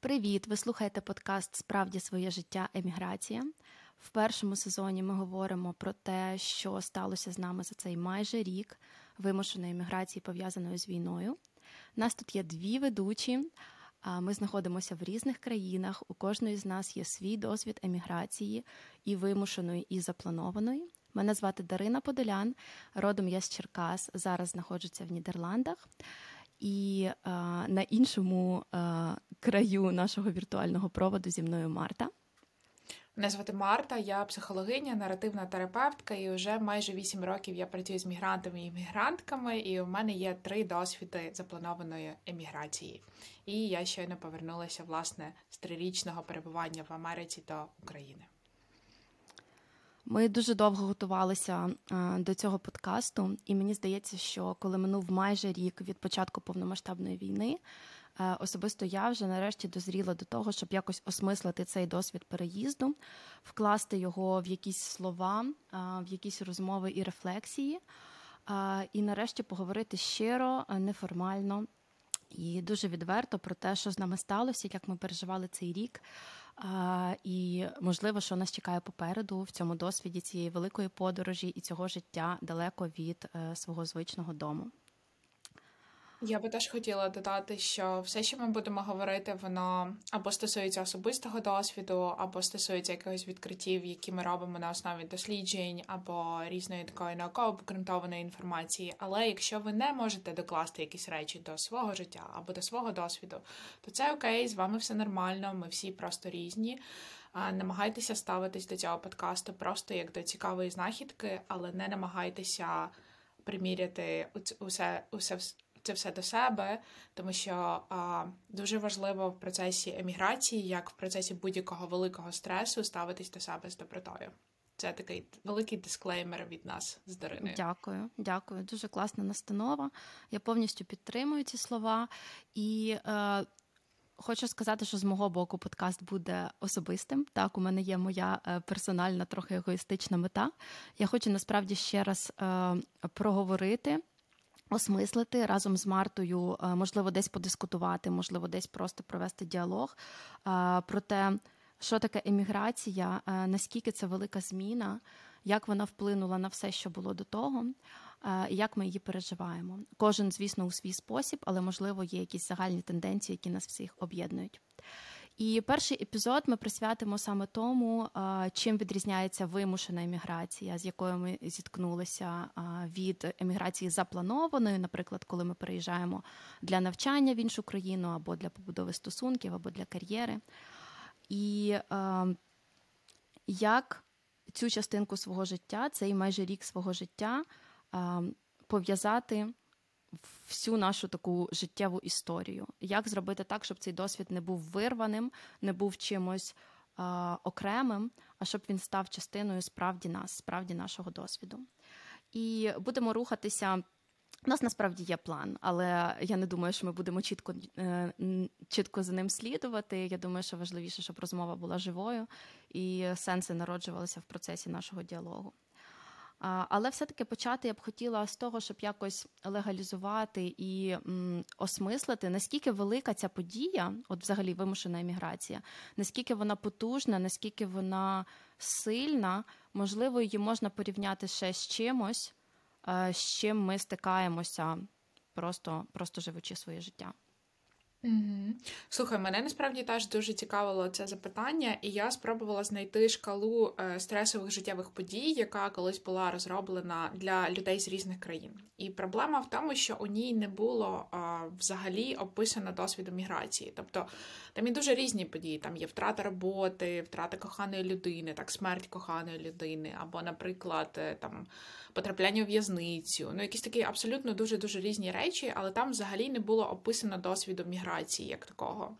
Привіт! Ви слухаєте подкаст Справді своє життя Еміграція. В першому сезоні ми говоримо про те, що сталося з нами за цей майже рік вимушеної еміграції, пов'язаної з війною. Нас тут є дві ведучі. Ми знаходимося в різних країнах. У кожної з нас є свій досвід еміграції і вимушеної, і запланованої. Мене звати Дарина Подолян, родом я з Черкас. Зараз знаходжуся в Нідерландах. І а, на іншому а, краю нашого віртуального проводу зі мною Марта. Мене звати Марта, я психологиня, наративна терапевтка, і вже майже вісім років я працюю з мігрантами і мігрантками, і у мене є три досвіди запланованої еміграції. І я щойно повернулася власне з трирічного перебування в Америці до України. Ми дуже довго готувалися до цього подкасту, і мені здається, що коли минув майже рік від початку повномасштабної війни, особисто я вже нарешті дозріла до того, щоб якось осмислити цей досвід переїзду, вкласти його в якісь слова, в якісь розмови і рефлексії, і нарешті поговорити щиро, неформально і дуже відверто про те, що з нами сталося, як ми переживали цей рік. І можливо, що нас чекає попереду в цьому досвіді цієї великої подорожі і цього життя далеко від е, свого звичного дому. Я би теж хотіла додати, що все, що ми будемо говорити, воно або стосується особистого досвіду, або стосується якихось відкриттів, які ми робимо на основі досліджень, або різної такої науково обґрунтованої інформації. Але якщо ви не можете докласти якісь речі до свого життя або до свого досвіду, то це окей, з вами все нормально, ми всі просто різні. Намагайтеся ставитись до цього подкасту просто як до цікавої знахідки, але не намагайтеся приміряти усе, усе це все до себе, тому що а, дуже важливо в процесі еміграції, як в процесі будь-якого великого стресу, ставитись до себе з добротою. Це такий великий дисклеймер від нас з Дариною. Дякую, дякую. Дуже класна настанова. Я повністю підтримую ці слова і. Е... Хочу сказати, що з мого боку подкаст буде особистим. Так, у мене є моя е, персональна, трохи егоїстична мета. Я хочу насправді ще раз е, проговорити Осмислити разом з Мартою, е, можливо, десь подискутувати, можливо, десь просто провести діалог е, про те, що таке еміграція, е, наскільки це велика зміна, як вона вплинула на все, що було до того, і як ми її переживаємо. Кожен, звісно, у свій спосіб, але можливо є якісь загальні тенденції, які нас всіх об'єднують. І перший епізод ми присвятимо саме тому, чим відрізняється вимушена еміграція, з якою ми зіткнулися від еміграції запланованої, наприклад, коли ми переїжджаємо для навчання в іншу країну, або для побудови стосунків, або для кар'єри. І як цю частинку свого життя, цей майже рік свого життя пов'язати всю нашу таку життєву історію. Як зробити так, щоб цей досвід не був вирваним, не був чимось а, окремим, а щоб він став частиною справді нас, справді нашого досвіду. І будемо рухатися. У нас насправді є план, але я не думаю, що ми будемо чітко е, чітко за ним слідувати. Я думаю, що важливіше, щоб розмова була живою і сенси народжувалися в процесі нашого діалогу. Але все-таки почати я б хотіла з того, щоб якось легалізувати і осмислити, наскільки велика ця подія, от взагалі вимушена еміграція, наскільки вона потужна, наскільки вона сильна, можливо, її можна порівняти ще з чимось, з чим ми стикаємося, просто, просто живучи своє життя. Угу. Слухай, мене насправді теж дуже цікавило це запитання, і я спробувала знайти шкалу е, стресових життєвих подій, яка колись була розроблена для людей з різних країн. І проблема в тому, що у ній не було а, взагалі описано досвіду міграції. Тобто там є дуже різні події. Там є втрата роботи, втрата коханої людини, так смерть коханої людини, або, наприклад, е, там потрапляння у в'язницю. Ну, якісь такі абсолютно дуже дуже різні речі, але там взагалі не було описано досвіду міграції міграції як такого.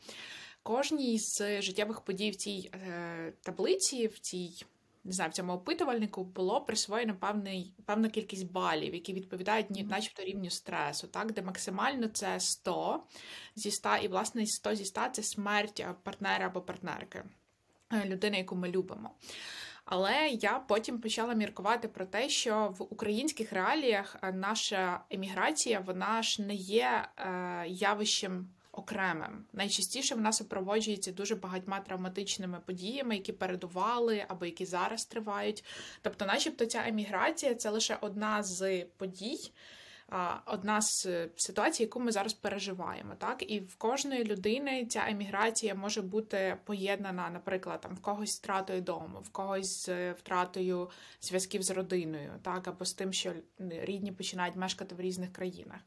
Кожній з життєвих подій в цій е, таблиці, в цій не знаю, в цьому опитувальнику було присвоєно певний, певна кількість балів, які відповідають начебто рівню стресу, так, де максимально це 100 зі 100, і власне 100 зі 100 це смерть партнера або партнерки, е, людини, яку ми любимо. Але я потім почала міркувати про те, що в українських реаліях е, наша еміграція, вона ж не є е, явищем окремим. Найчастіше вона супроводжується дуже багатьма травматичними подіями, які передували або які зараз тривають. Тобто, начебто, ця еміграція це лише одна з подій одна з е, ситуацій, яку ми зараз переживаємо. Так, і в кожної людини ця еміграція може бути поєднана, наприклад, там в когось з втратою дому, в когось з втратою зв'язків з родиною, так або з тим, що рідні починають мешкати в різних країнах.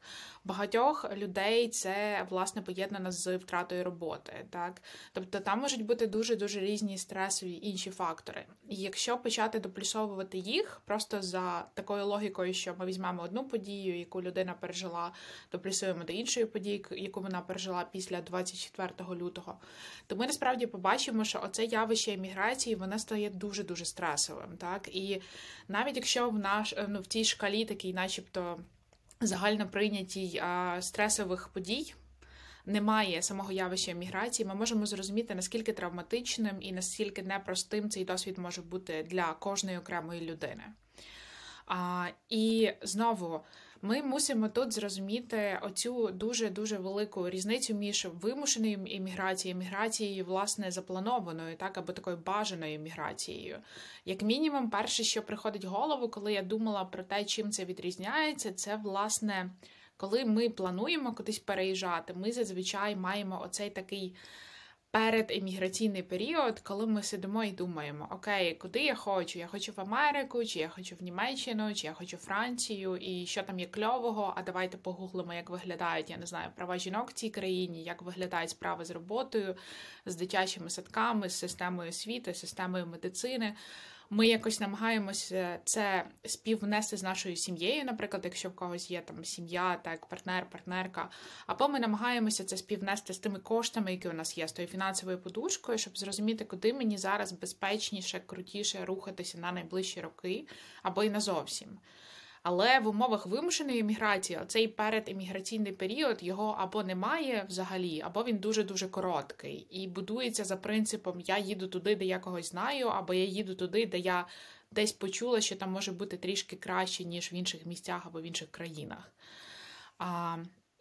Багатьох людей це власне поєднано з втратою роботи, так тобто там можуть бути дуже дуже різні стресові інші фактори. І якщо почати доплюсовувати їх, просто за такою логікою, що ми візьмемо одну подію яку людина пережила, доплюсуємо до іншої події, яку вона пережила після 24 лютого, то ми насправді побачимо, що оце явище еміграції воно стає дуже дуже стресовим. Так і навіть якщо в наш ну в тій шкалі такий, начебто, загально прийнятій а, стресових подій. Немає самого явища еміграції, ми можемо зрозуміти, наскільки травматичним і наскільки непростим цей досвід може бути для кожної окремої людини. А, І знову ми мусимо тут зрозуміти оцю дуже дуже велику різницю між вимушеною імміграцією, імміграцією, власне, запланованою, так або такою бажаною імміграцією. Як мінімум, перше, що приходить в голову, коли я думала про те, чим це відрізняється, це власне. Коли ми плануємо кудись переїжджати, ми зазвичай маємо оцей такий перед еміграційний період, коли ми сидимо і думаємо, окей, куди я хочу? Я хочу в Америку, чи я хочу в Німеччину, чи я хочу Францію, і що там є кльового. А давайте погуглимо, як виглядають, я не знаю, права жінок в цій країні, як виглядають справи з роботою, з дитячими садками, з системою освіти, системою медицини ми якось намагаємося це співвнести з нашою сім'єю, наприклад, якщо в когось є там сім'я, так партнер, партнерка, або ми намагаємося це співнести з тими коштами, які у нас є, з тою фінансовою подушкою, щоб зрозуміти, куди мені зараз безпечніше, крутіше рухатися на найближчі роки, або й на зовсім. Але в умовах вимушеної еміграції, оцей передеміграційний період його або немає взагалі, або він дуже-дуже короткий і будується за принципом Я їду туди, де я когось знаю, або я їду туди, де я десь почула, що там може бути трішки краще, ніж в інших місцях або в інших країнах. А,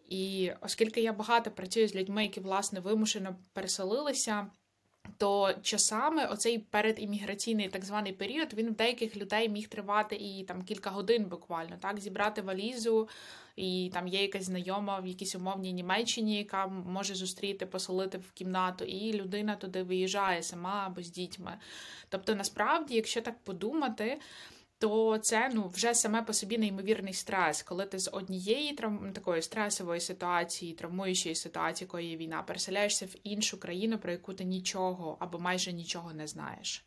І оскільки я багато працюю з людьми, які власне вимушено переселилися то часами оцей передімміграційний так званий період він в деяких людей міг тривати і там кілька годин буквально так зібрати валізу, і там є якась знайома в якійсь умовній Німеччині, яка може зустріти, поселити в кімнату, і людина туди виїжджає сама або з дітьми. Тобто, насправді, якщо так подумати то це ну вже саме по собі неймовірний стрес, коли ти з однієї травм такої стресової ситуації, травмуючої ситуації, якої є війна, переселяєшся в іншу країну, про яку ти нічого або майже нічого не знаєш.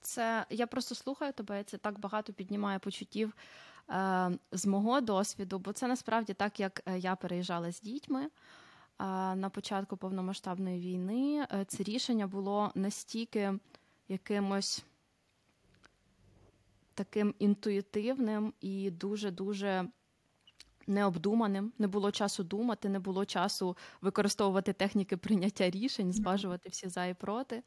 Це я просто слухаю тебе. Це так багато піднімає почуттів е, з мого досвіду, бо це насправді так, як е, я переїжджала з дітьми. Е, на початку повномасштабної війни е, це рішення було настільки якимось таким інтуїтивним і дуже-дуже необдуманим. Не було часу думати, не було часу використовувати техніки прийняття рішень, зважувати всі за і проти.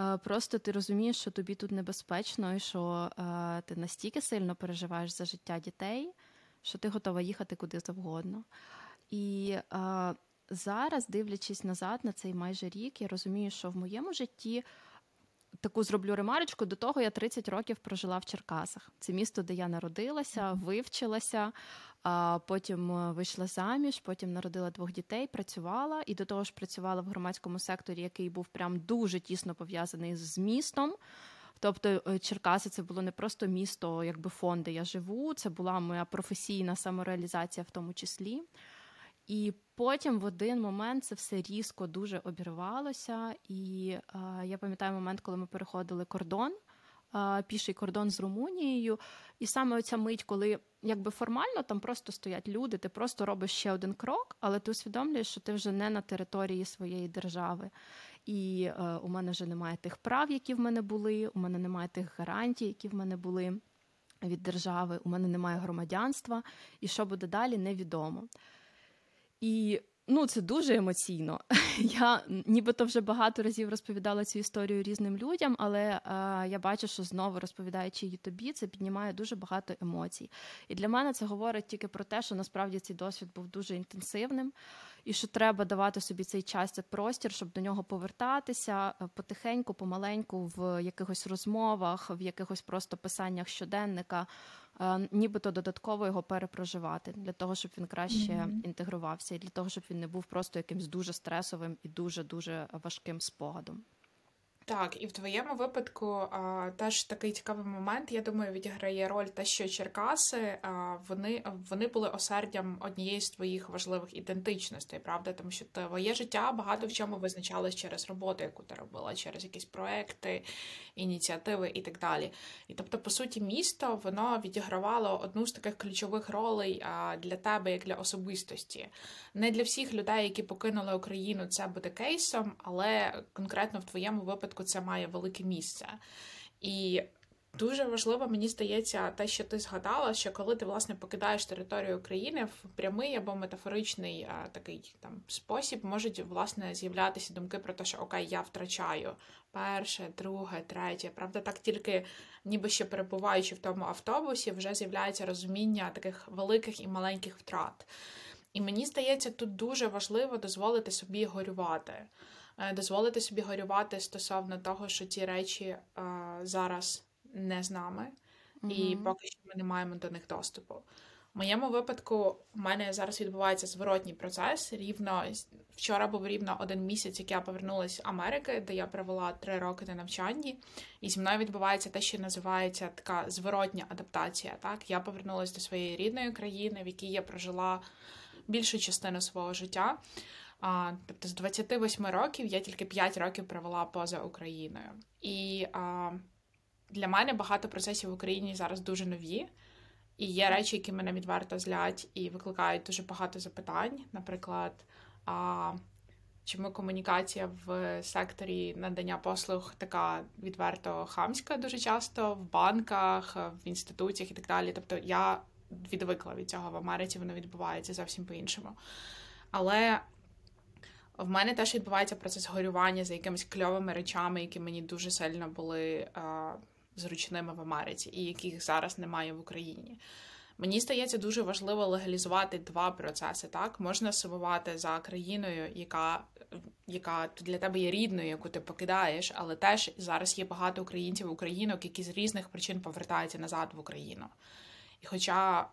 Е, просто ти розумієш, що тобі тут небезпечно, і що е, ти настільки сильно переживаєш за життя дітей, що ти готова їхати куди завгодно. І е, зараз, дивлячись назад на цей майже рік, я розумію, що в моєму житті таку зроблю ремарочку. До того я 30 років прожила в Черкасах. Це місто, де я народилася, вивчилася, а потім е, вийшла заміж, потім народила двох дітей, працювала і до того ж працювала в громадському секторі, який був прям дуже тісно пов'язаний з містом. Тобто е, Черкаси це було не просто місто, якби фон, де я живу. Це була моя професійна самореалізація, в тому числі. І потім в один момент це все різко дуже обірвалося. І е, я пам'ятаю момент, коли ми переходили кордон, е, піший кордон з Румунією. І саме оця мить, коли якби формально там просто стоять люди, ти просто робиш ще один крок, але ти усвідомлюєш, що ти вже не на території своєї держави. І е, у мене вже немає тих прав, які в мене були, у мене немає тих гарантій, які в мене були від держави, у мене немає громадянства, і що буде далі, невідомо. І Ну, це дуже емоційно. Я нібито вже багато разів розповідала цю історію різним людям, але е, я бачу, що знову розповідаючи її тобі, це піднімає дуже багато емоцій. І для мене це говорить тільки про те, що насправді цей досвід був дуже інтенсивним, і що треба давати собі цей час, цей простір, щоб до нього повертатися е, потихеньку, помаленьку, в якихось розмовах, в якихось просто писаннях щоденника. Е, нібито додатково його перепроживати для того, щоб він краще mm-hmm. інтегрувався, і для того, щоб він не був просто якимсь дуже стресовим і дуже дуже важким спогадом. Так, і в твоєму випадку а, теж такий цікавий момент. Я думаю, відіграє роль те, що Черкаси а, вони вони були осердям однієї з твоїх важливих ідентичностей, правда? Тому що твоє життя багато в чому визначалось через роботу, яку ти робила, через якісь проекти, ініціативи і так далі. І тобто, по суті, місто воно відігравало одну з таких ключових ролей а, для тебе, як для особистості. Не для всіх людей, які покинули Україну, це буде кейсом, але конкретно в твоєму випадку випадку це має велике місце. І дуже важливо, мені здається, те, що ти згадала, що коли ти власне покидаєш територію України в прямий або метафоричний а, такий там спосіб, можуть власне з'являтися думки про те, що окей, я втрачаю перше, друге, третє. Правда, так тільки, ніби ще перебуваючи в тому автобусі, вже з'являється розуміння таких великих і маленьких втрат. І мені здається, тут дуже важливо дозволити собі горювати. Е, дозволити собі горювати стосовно того, що ці речі е, зараз не з нами, mm і поки що ми не маємо до них доступу. В моєму випадку в мене зараз відбувається зворотній процес. Рівно вчора був рівно один місяць, як я повернулася з Америки, де я провела три роки на навчанні, і зі мною відбувається те, що називається така зворотня адаптація. Так, я повернулася до своєї рідної країни, в якій я прожила більшу частину свого життя. А, Тобто з 28 років я тільки 5 років провела поза Україною. І а, для мене багато процесів в Україні зараз дуже нові. І є речі, які мене відверто злять і викликають дуже багато запитань. Наприклад, а, чому комунікація в секторі надання послуг така відверто хамська дуже часто в банках, в інституціях і так далі. Тобто я відвикла від цього в Америці, воно відбувається зовсім по-іншому. Але в мене теж відбувається процес горювання за якимись кльовими речами, які мені дуже сильно були а, зручними в Америці, і яких зараз немає в Україні. Мені здається дуже важливо легалізувати два процеси. Так можна сумувати за країною, яка яка для тебе є рідною, яку ти покидаєш, але теж зараз є багато українців українок, які з різних причин повертаються назад в Україну. І хоча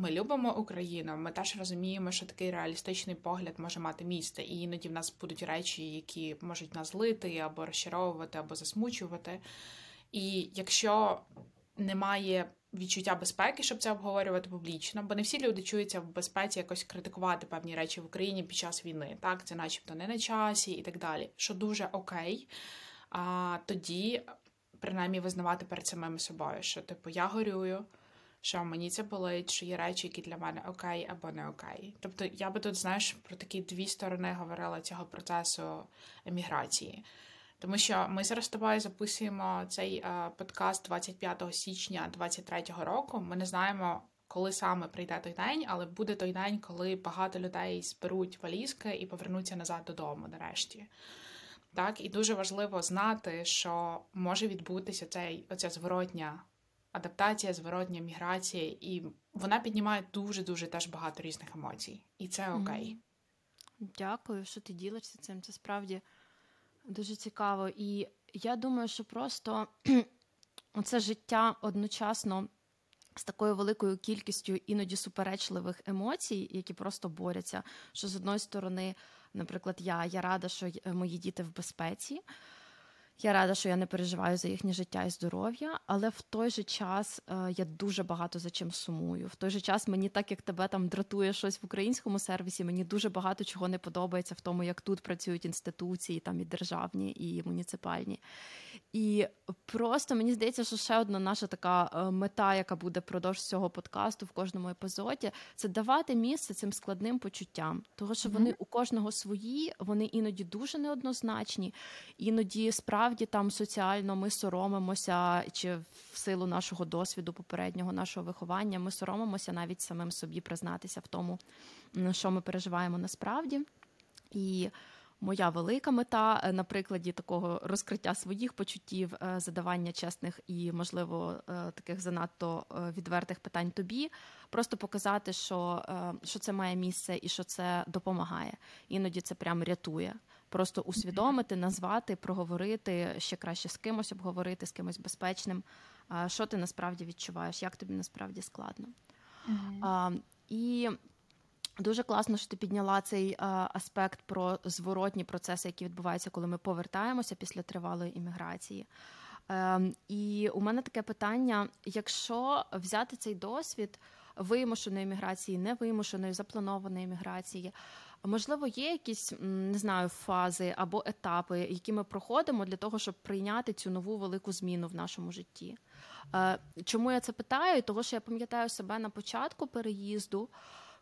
ми любимо Україну, ми теж розуміємо, що такий реалістичний погляд може мати місце, і іноді в нас будуть речі, які можуть нас злити або розчаровувати, або засмучувати. І якщо немає відчуття безпеки, щоб це обговорювати публічно, бо не всі люди чуються в безпеці якось критикувати певні речі в Україні під час війни, так це, начебто, не на часі і так далі, що дуже окей. А тоді принаймні визнавати перед самим собою, що типу я горюю що мені це болить, що є речі, які для мене окей або не окей. Тобто я би тут, знаєш, про такі дві сторони говорила цього процесу еміграції. Тому що ми зараз з тобою записуємо цей е, подкаст 25 січня 2023 року. Ми не знаємо, коли саме прийде той день, але буде той день, коли багато людей зберуть валізки і повернуться назад додому, нарешті. Так, і дуже важливо знати, що може відбутися цей оця зворотня адаптація, зворотня міграція, і вона піднімає дуже-дуже теж багато різних емоцій. І це окей. Дякую, що ти ділишся цим. Це справді дуже цікаво. І я думаю, що просто це життя одночасно. З такою великою кількістю іноді суперечливих емоцій, які просто борються. Що з одної сторони, наприклад, я я рада, що мої діти в безпеці. Я рада, що я не переживаю за їхнє життя і здоров'я, але в той же час е, я дуже багато за чим сумую. В той же час мені, так як тебе там дратує щось в українському сервісі, мені дуже багато чого не подобається в тому, як тут працюють інституції, там і державні, і муніципальні. І просто мені здається, що ще одна наша така е, мета, яка буде продовж цього подкасту в кожному епізоді, це давати місце цим складним почуттям, тому що вони mm-hmm. у кожного свої, вони іноді дуже неоднозначні, іноді справді там соціально ми соромимося, чи в силу нашого досвіду, попереднього нашого виховання, ми соромимося навіть самим собі признатися в тому, що ми переживаємо насправді. І моя велика мета е, на прикладі такого розкриття своїх почуттів, е, задавання чесних і, можливо, е, таких занадто відвертих питань тобі, просто показати, що, що це має місце і що це допомагає. Іноді це прям рятує. Просто усвідомити, назвати, проговорити ще краще з кимось, обговорити з кимось безпечним, що ти насправді відчуваєш, як тобі насправді складно. Mm-hmm. І Дуже класно, що ти підняла цей аспект про зворотні процеси, які відбуваються, коли ми повертаємося після тривалої імміграції. І у мене таке питання: якщо взяти цей досвід вимушеної імміграції, невимушеної, запланованої імміграції, можливо, є якісь не знаю фази або етапи, які ми проходимо для того, щоб прийняти цю нову велику зміну в нашому житті. Е, чому я це питаю? Того, що я пам'ятаю себе на початку переїзду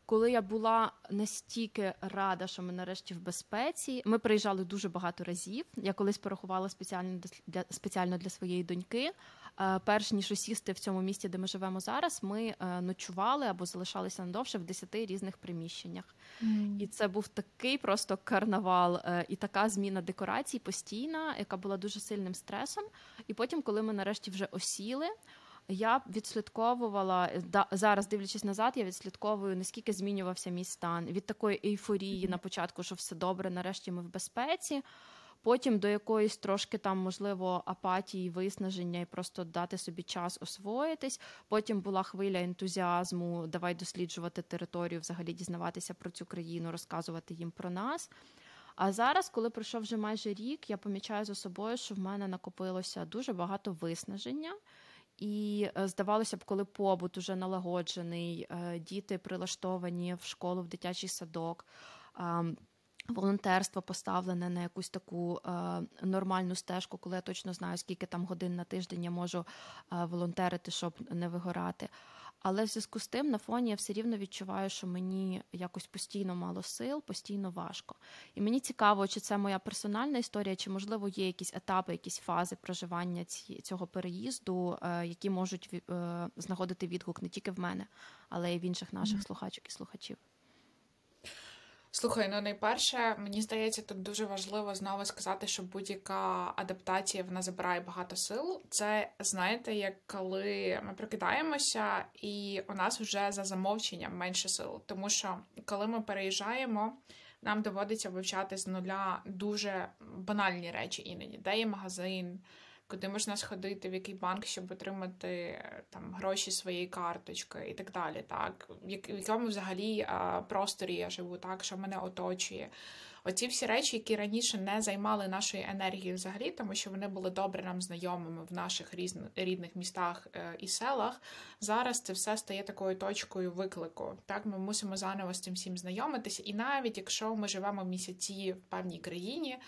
коли я була настільки рада, що ми нарешті в безпеці, ми приїжджали дуже багато разів. Я колись порахувала спеціально для спеціально для своєї доньки. Е, перш ніж осісти в цьому місті, де ми живемо зараз, ми е, ночували або залишалися надовше в десяти різних приміщеннях. Mm. І це був такий просто карнавал е, і така зміна декорацій постійна, яка була дуже сильним стресом. І потім, коли ми нарешті вже осіли. Я відслідковувала да, зараз, дивлячись назад, я відслідковую наскільки змінювався мій стан від такої ейфорії на початку, що все добре, нарешті ми в безпеці. Потім до якоїсь трошки там, можливо, апатії, виснаження і просто дати собі час освоїтись. Потім була хвиля ентузіазму, давай досліджувати територію, взагалі дізнаватися про цю країну, розказувати їм про нас. А зараз, коли пройшов вже майже рік, я помічаю за собою, що в мене накопилося дуже багато виснаження. І е, здавалося б, коли побут уже налагоджений, е, діти прилаштовані в школу, в дитячий садок. Волонтерство поставлене на якусь таку е, нормальну стежку, коли я точно знаю, скільки там годин на тиждень я можу е, волонтерити, щоб не вигорати. Але в зв'язку з тим на фоні я все рівно відчуваю, що мені якось постійно мало сил, постійно важко. І мені цікаво, чи це моя персональна історія, чи можливо є якісь етапи, якісь фази проживання цього переїзду, е, які можуть е, знаходити відгук не тільки в мене, але й в інших наших слухачок і слухачів. Слухай, ну найперше, мені здається, тут дуже важливо знову сказати, що будь-яка адаптація вона забирає багато сил. Це знаєте, як коли ми прокидаємося, і у нас вже за замовченням менше сил. Тому що коли ми переїжджаємо, нам доводиться вивчати з нуля дуже банальні речі іноді, де є магазин куди можна сходити, в який банк, щоб отримати там гроші своєї карточки і так далі. Так, в якому взагалі просторі я живу, так що мене оточує. Оці всі речі, які раніше не займали нашої енергії взагалі, тому що вони були добре нам знайомими в наших рідних містах е, і селах. Зараз це все стає такою точкою виклику. Так, ми мусимо заново з цим всім знайомитися. І навіть якщо ми живемо місяці в певній країні,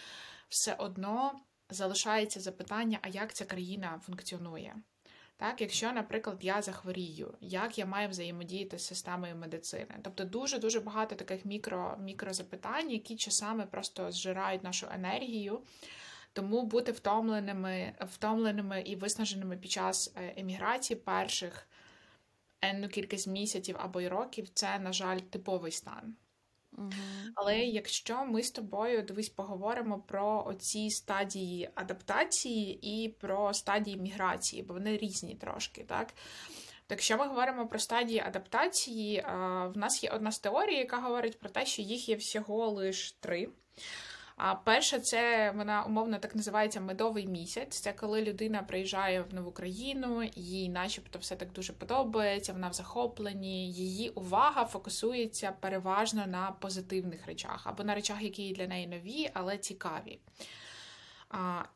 все одно залишається запитання, а як ця країна функціонує. Так, Якщо, наприклад, я захворію, як я маю взаємодіяти з системою медицини? Тобто дуже-дуже багато таких мікро, мікрозапитань, які часами просто зжирають нашу енергію. Тому бути втомленими втомленими і виснаженими під час е, еміграції перших енну кількість місяців або й років це, на жаль, типовий стан. Але якщо ми з тобою дивись, поговоримо про оці стадії адаптації і про стадії міграції, бо вони різні трошки, так? То якщо ми говоримо про стадії адаптації, в нас є одна з теорій, яка говорить про те, що їх є всього лише три. А перше, це вона умовно так називається медовий місяць. Це коли людина приїжджає в нову країну, їй, начебто, все так дуже подобається, вона в захопленні, її увага фокусується переважно на позитивних речах або на речах, які для неї нові, але цікаві.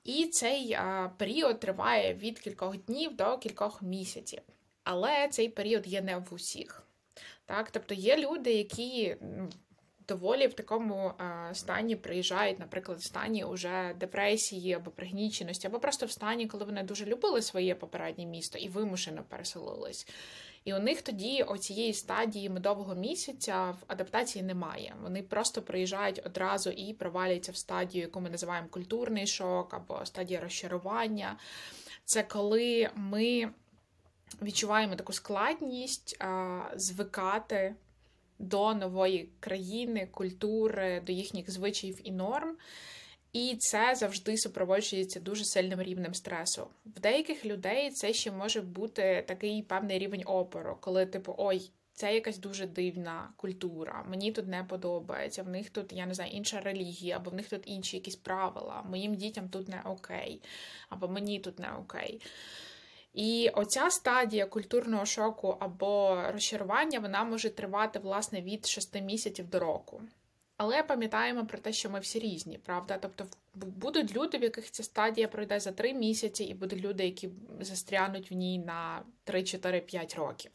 І цей період триває від кількох днів до кількох місяців. Але цей період є не в усіх. Так, Тобто є люди, які доволі в такому е, стані приїжджають, наприклад, в стані уже депресії або пригніченості, або просто в стані, коли вони дуже любили своє попереднє місто і вимушено переселились. І у них тоді оцієї стадії медового місяця в адаптації немає. Вони просто приїжджають одразу і проваляться в стадію, яку ми називаємо культурний шок або стадія розчарування. Це коли ми відчуваємо таку складність а, звикати до нової країни, культури, до їхніх звичаїв і норм. І це завжди супроводжується дуже сильним рівнем стресу. В деяких людей це ще може бути такий певний рівень опору, коли, типу, ой, це якась дуже дивна культура, мені тут не подобається, в них тут, я не знаю, інша релігія, або в них тут інші якісь правила, моїм дітям тут не окей, або мені тут не окей. І оця стадія культурного шоку або розчарування вона може тривати власне від 6 місяців до року. Але пам'ятаємо про те, що ми всі різні, правда? Тобто будуть люди, в яких ця стадія пройде за 3 місяці, і будуть люди, які застрянуть в ній на 3-4-5 років.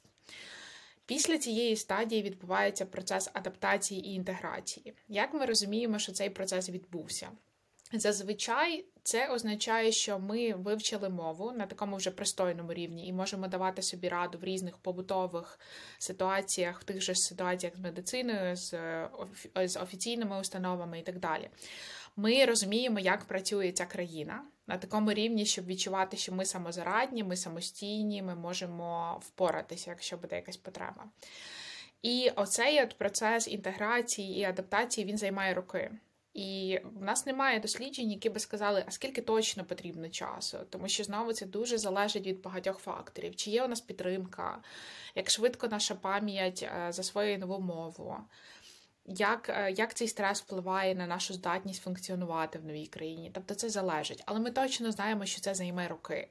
Після цієї стадії відбувається процес адаптації і інтеграції. Як ми розуміємо, що цей процес відбувся? Зазвичай це означає, що ми вивчили мову на такому вже пристойному рівні і можемо давати собі раду в різних побутових ситуаціях, в тих же ситуаціях з медициною, з, з офіційними установами і так далі. Ми розуміємо, як працює ця країна на такому рівні, щоб відчувати, що ми самозарадні, ми самостійні, ми можемо впоратися, якщо буде якась потреба. І оцей от процес інтеграції і адаптації він займає роки. І в нас немає досліджень, які би сказали, а скільки точно потрібно часу, тому що знову це дуже залежить від багатьох факторів. Чи є у нас підтримка, як швидко наша пам'ять е, засвоює нову мову, як е, як цей стрес впливає на нашу здатність функціонувати в новій країні. Тобто це залежить. Але ми точно знаємо, що це займе роки.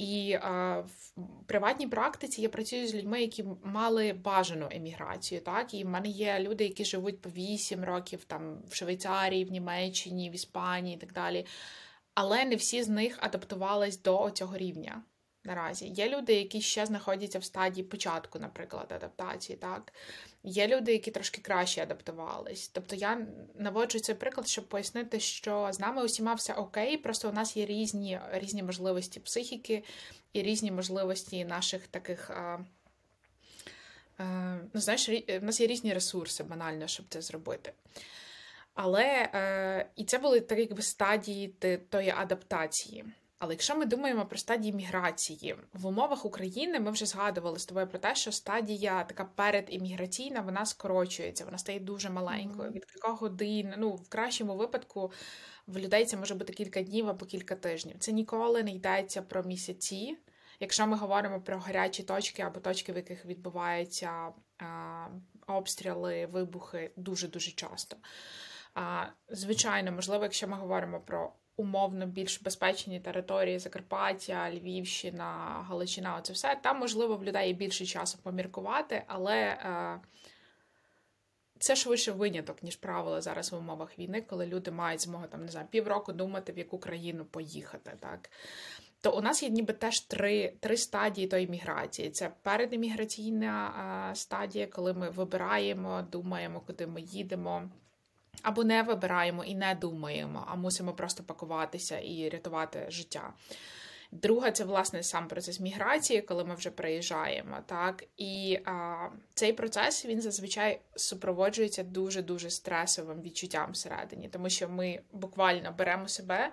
І е, в приватній практиці я працюю з людьми, які мали бажану еміграцію. Так, і в мене є люди, які живуть по 8 років там в Швейцарії, в Німеччині, в Іспанії і так далі. Але не всі з них адаптувались до цього рівня наразі. Є люди, які ще знаходяться в стадії початку, наприклад, адаптації. так. Є люди, які трошки краще адаптувались. Тобто я наводжу цей приклад, щоб пояснити, що з нами усіма все окей, просто у нас є різні різні можливості психіки і різні можливості наших таких. Ну, знаєш, У нас є різні ресурси, банально, щоб це зробити. Але е, і це були такі якби стадії тої адаптації. Але якщо ми думаємо про стадії міграції в умовах України, ми вже згадували з тобою про те, що стадія така передімміграційна, вона скорочується, вона стає дуже маленькою. Від кількох годин, ну в кращому випадку в людей це може бути кілька днів або кілька тижнів. Це ніколи не йдеться про місяці. Якщо ми говоримо про гарячі точки або точки, в яких відбуваються а, обстріли, вибухи дуже дуже часто. А, Звичайно, можливо, якщо ми говоримо про умовно більш безпечні території Закарпаття, Львівщина, Галичина, оце все. Там, можливо, в людей є більше часу поміркувати, але е, це швидше виняток, ніж правило зараз в умовах війни, коли люди мають змогу там, не знаю, півроку думати, в яку країну поїхати. так. То у нас є ніби теж три три стадії тої міграції. Це передеміграційна е, стадія, коли ми вибираємо, думаємо, куди ми їдемо. Або не вибираємо і не думаємо, а мусимо просто пакуватися і рятувати життя. Друга це власне сам процес міграції, коли ми вже приїжджаємо. Так і а, цей процес він зазвичай супроводжується дуже дуже стресовим відчуттям всередині, тому що ми буквально беремо себе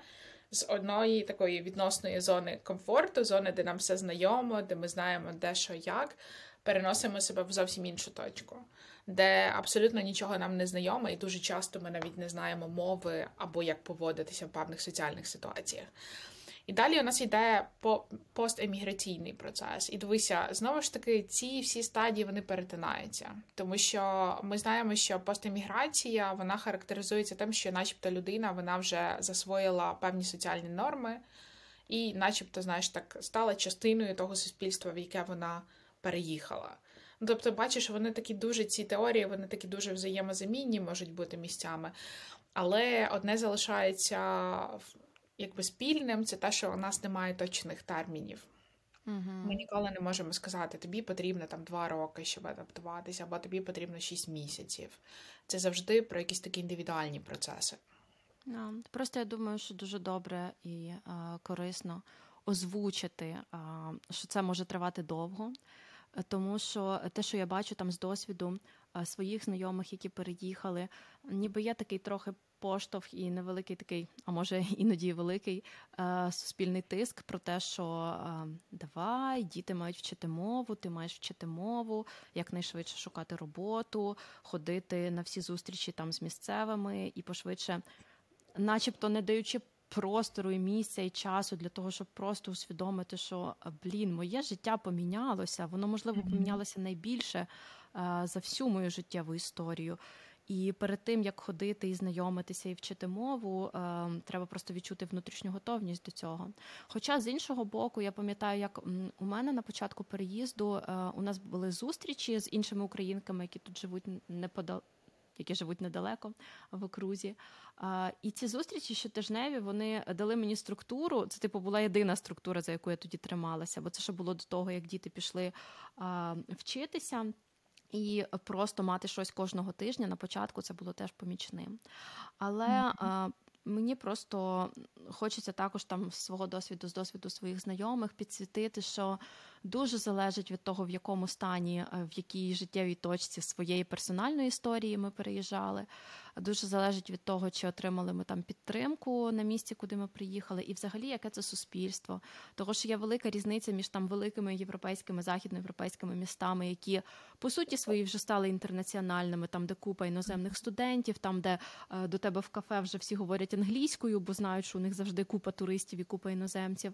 з одної такої відносної зони комфорту, зони, де нам все знайомо, де ми знаємо де що як, переносимо себе в зовсім іншу точку де абсолютно нічого нам не знайоме, і дуже часто ми навіть не знаємо мови або як поводитися в певних соціальних ситуаціях. І далі у нас йде постеміграційний процес. І дивися, знову ж таки, ці всі стадії вони перетинаються, тому що ми знаємо, що постеміграція вона характеризується тим, що, начебто, людина вона вже засвоїла певні соціальні норми, і, начебто, знаєш, так стала частиною того суспільства, в яке вона переїхала. Ну, тобто, бачиш, вони такі дуже ці теорії, вони такі дуже взаємозамінні можуть бути місцями. Але одне залишається якби спільним, це те, що у нас немає точних термінів. Ми ніколи не можемо сказати, тобі потрібно там два роки, щоб адаптуватися, або тобі потрібно шість місяців. Це завжди про якісь такі індивідуальні процеси. Просто я думаю, що дуже добре і а, корисно озвучити, а, що це може тривати довго. Тому що те, що я бачу там з досвіду своїх знайомих, які переїхали, ніби є такий трохи поштовх і невеликий такий, а може іноді великий суспільний тиск про те, що давай, діти мають вчити мову, ти маєш вчити мову, якнайшвидше шукати роботу, ходити на всі зустрічі там з місцевими і пошвидше, начебто не даючи. Простору і місця і часу для того, щоб просто усвідомити, що блін, моє життя помінялося, воно можливо помінялося найбільше е, за всю мою життєву історію. І перед тим як ходити і знайомитися і вчити мову, е, треба просто відчути внутрішню готовність до цього. Хоча з іншого боку, я пам'ятаю, як у мене на початку переїзду е, у нас були зустрічі з іншими українками, які тут живуть неподал... які живуть недалеко в окрузі. І ці зустрічі щотижневі вони дали мені структуру. Це типу була єдина структура, за яку я тоді трималася, бо це ще було до того, як діти пішли вчитися. І просто мати щось кожного тижня на початку це було теж помічним. Але mm-hmm. Мені просто хочеться також там з свого досвіду, з досвіду своїх знайомих підсвітити, що дуже залежить від того, в якому стані, е, в якій життєвій точці своєї персональної історії ми переїжджали. Дуже залежить від того, чи отримали ми там підтримку на місці, куди ми приїхали, і взагалі яке це суспільство. Того що є велика різниця між там великими європейськими західноєвропейськими містами, які по суті свої вже стали інтернаціональними, там де купа іноземних студентів, там де е, до тебе в кафе вже всі говорять англійською, бо знають, що у них завжди купа туристів і купа іноземців.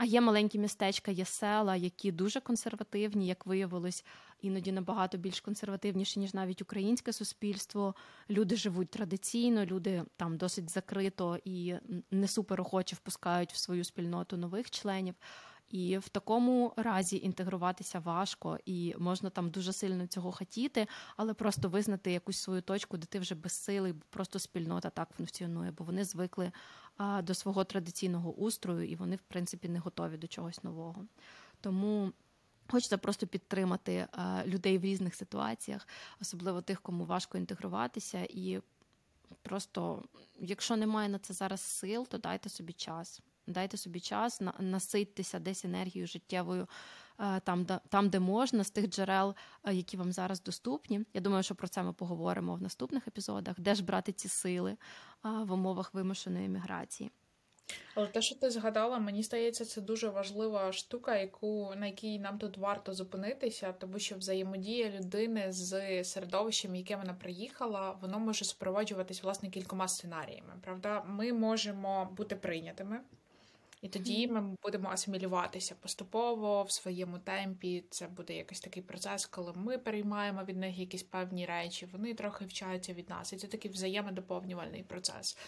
А, є маленькі містечка, є села, які дуже консервативні, як виявилось, іноді набагато більш консервативніші, ніж навіть українське суспільство. Люди живуть традиційно, люди там досить закрито і не супер охоче впускають в свою спільноту нових членів. І в такому разі інтегруватися важко, і можна там дуже сильно цього хотіти, але просто визнати якусь свою точку, де ти вже безсилий, бо просто спільнота так функціонує, бо вони звикли до свого традиційного устрою, і вони, в принципі, не готові до чогось нового. Тому. Хочеться просто підтримати людей в різних ситуаціях, особливо тих, кому важко інтегруватися, і просто, якщо немає на це зараз сил, то дайте собі час. Дайте собі час, наситтеся десь енергією життєвою там, де, там, де можна, з тих джерел, е, які вам зараз доступні. Я думаю, що про це ми поговоримо в наступних епізодах, де ж брати ці сили е, в умовах вимушеної міграції. Але те, що ти згадала, мені здається, це дуже важлива штука, яку на якій нам тут варто зупинитися, тому що взаємодія людини з середовищем, яке вона приїхала, воно може супроводжуватись власне кількома сценаріями. Правда, ми можемо бути прийнятими. І тоді ми будемо асимілюватися поступово в своєму темпі. Це буде якийсь такий процес, коли ми переймаємо від них якісь певні речі, вони трохи вчаються від нас. І це такий взаємодоповнювальний процес.